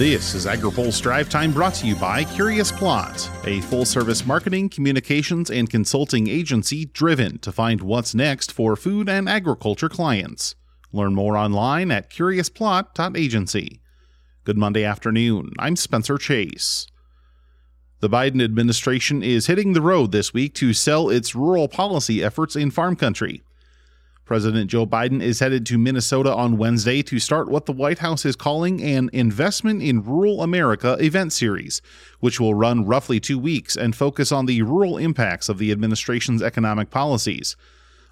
This is AgriPulse Drive Time brought to you by Curious Plot, a full service marketing, communications, and consulting agency driven to find what's next for food and agriculture clients. Learn more online at curiousplot.agency. Good Monday afternoon. I'm Spencer Chase. The Biden administration is hitting the road this week to sell its rural policy efforts in farm country. President Joe Biden is headed to Minnesota on Wednesday to start what the White House is calling an Investment in Rural America event series, which will run roughly two weeks and focus on the rural impacts of the administration's economic policies.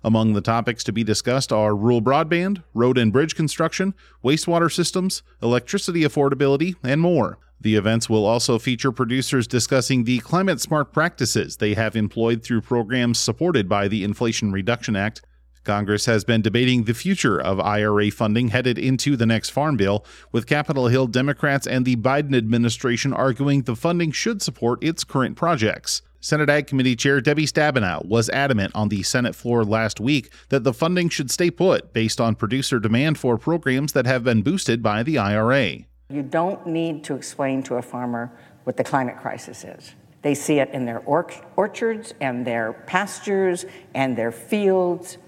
Among the topics to be discussed are rural broadband, road and bridge construction, wastewater systems, electricity affordability, and more. The events will also feature producers discussing the climate smart practices they have employed through programs supported by the Inflation Reduction Act Congress has been debating the future of IRA funding headed into the next Farm Bill, with Capitol Hill Democrats and the Biden administration arguing the funding should support its current projects. Senate Ag Committee Chair Debbie Stabenow was adamant on the Senate floor last week that the funding should stay put based on producer demand for programs that have been boosted by the IRA. You don't need to explain to a farmer what the climate crisis is. They see it in their orchards and their pastures and their fields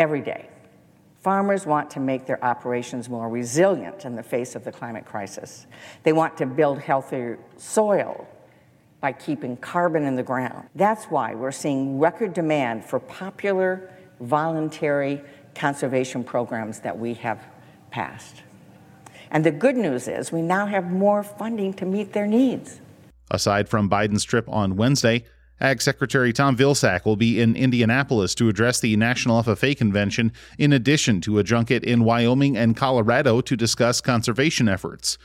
every day. Farmers want to make their operations more resilient in the face of the climate crisis. They want to build healthier soil by keeping carbon in the ground. That's why we're seeing record demand for popular voluntary conservation programs that we have passed. And the good news is we now have more funding to meet their needs. Aside from Biden's trip on Wednesday, Ag Secretary Tom Vilsack will be in Indianapolis to address the National FFA Convention, in addition to a junket in Wyoming and Colorado to discuss conservation efforts.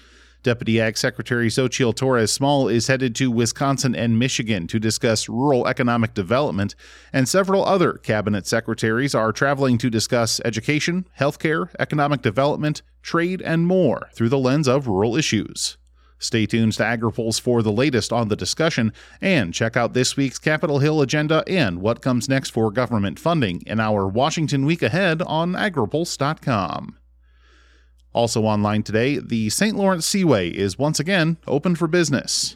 Deputy Ag Secretary Xochitl Torres Small is headed to Wisconsin and Michigan to discuss rural economic development, and several other cabinet secretaries are traveling to discuss education, healthcare, economic development, trade, and more through the lens of rural issues. Stay tuned to AgriPulse for the latest on the discussion, and check out this week's Capitol Hill agenda and what comes next for government funding in our Washington Week Ahead on agripulse.com. Also online today, the St. Lawrence Seaway is once again open for business.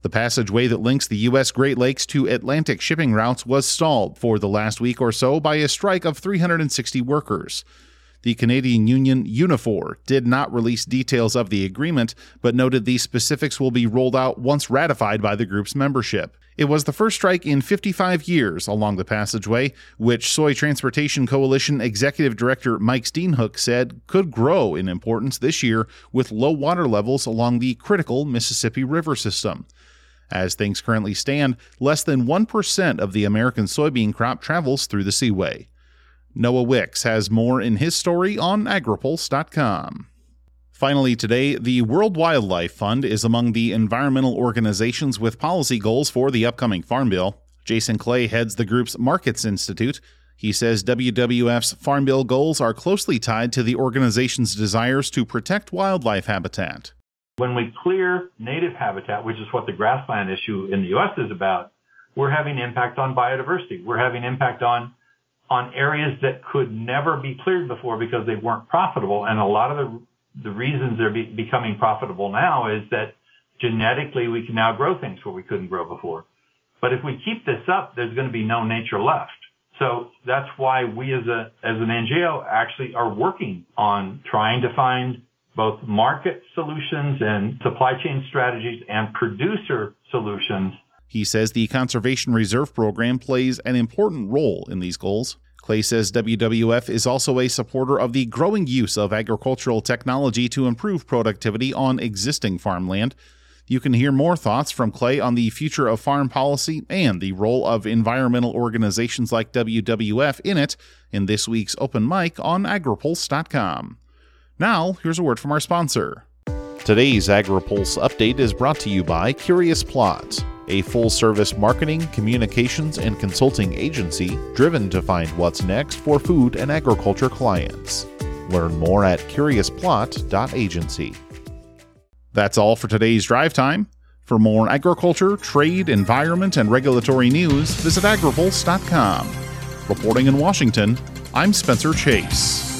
The passageway that links the U.S. Great Lakes to Atlantic shipping routes was stalled for the last week or so by a strike of 360 workers. The Canadian union Unifor did not release details of the agreement, but noted the specifics will be rolled out once ratified by the group's membership. It was the first strike in 55 years along the passageway, which Soy Transportation Coalition Executive Director Mike Steenhoek said could grow in importance this year with low water levels along the critical Mississippi River system. As things currently stand, less than 1% of the American soybean crop travels through the seaway. Noah Wicks has more in his story on agripulse.com. Finally, today, the World Wildlife Fund is among the environmental organizations with policy goals for the upcoming Farm Bill. Jason Clay heads the group's Markets Institute. He says WWF's Farm Bill goals are closely tied to the organization's desires to protect wildlife habitat. When we clear native habitat, which is what the grassland issue in the U.S. is about, we're having impact on biodiversity. We're having impact on on areas that could never be cleared before because they weren't profitable. And a lot of the, the reasons they're be, becoming profitable now is that genetically we can now grow things where we couldn't grow before. But if we keep this up, there's going to be no nature left. So that's why we as a, as an NGO actually are working on trying to find both market solutions and supply chain strategies and producer solutions he says the Conservation Reserve Program plays an important role in these goals. Clay says WWF is also a supporter of the growing use of agricultural technology to improve productivity on existing farmland. You can hear more thoughts from Clay on the future of farm policy and the role of environmental organizations like WWF in it in this week's open mic on agripulse.com. Now, here's a word from our sponsor. Today's AgriPulse update is brought to you by Curious Plot a full service marketing, communications, and consulting agency driven to find what's next for food and agriculture clients. Learn more at curiousplot.agency. That's all for today's drive time. For more agriculture, trade, environment, and regulatory news, visit agripulse.com. Reporting in Washington, I'm Spencer Chase.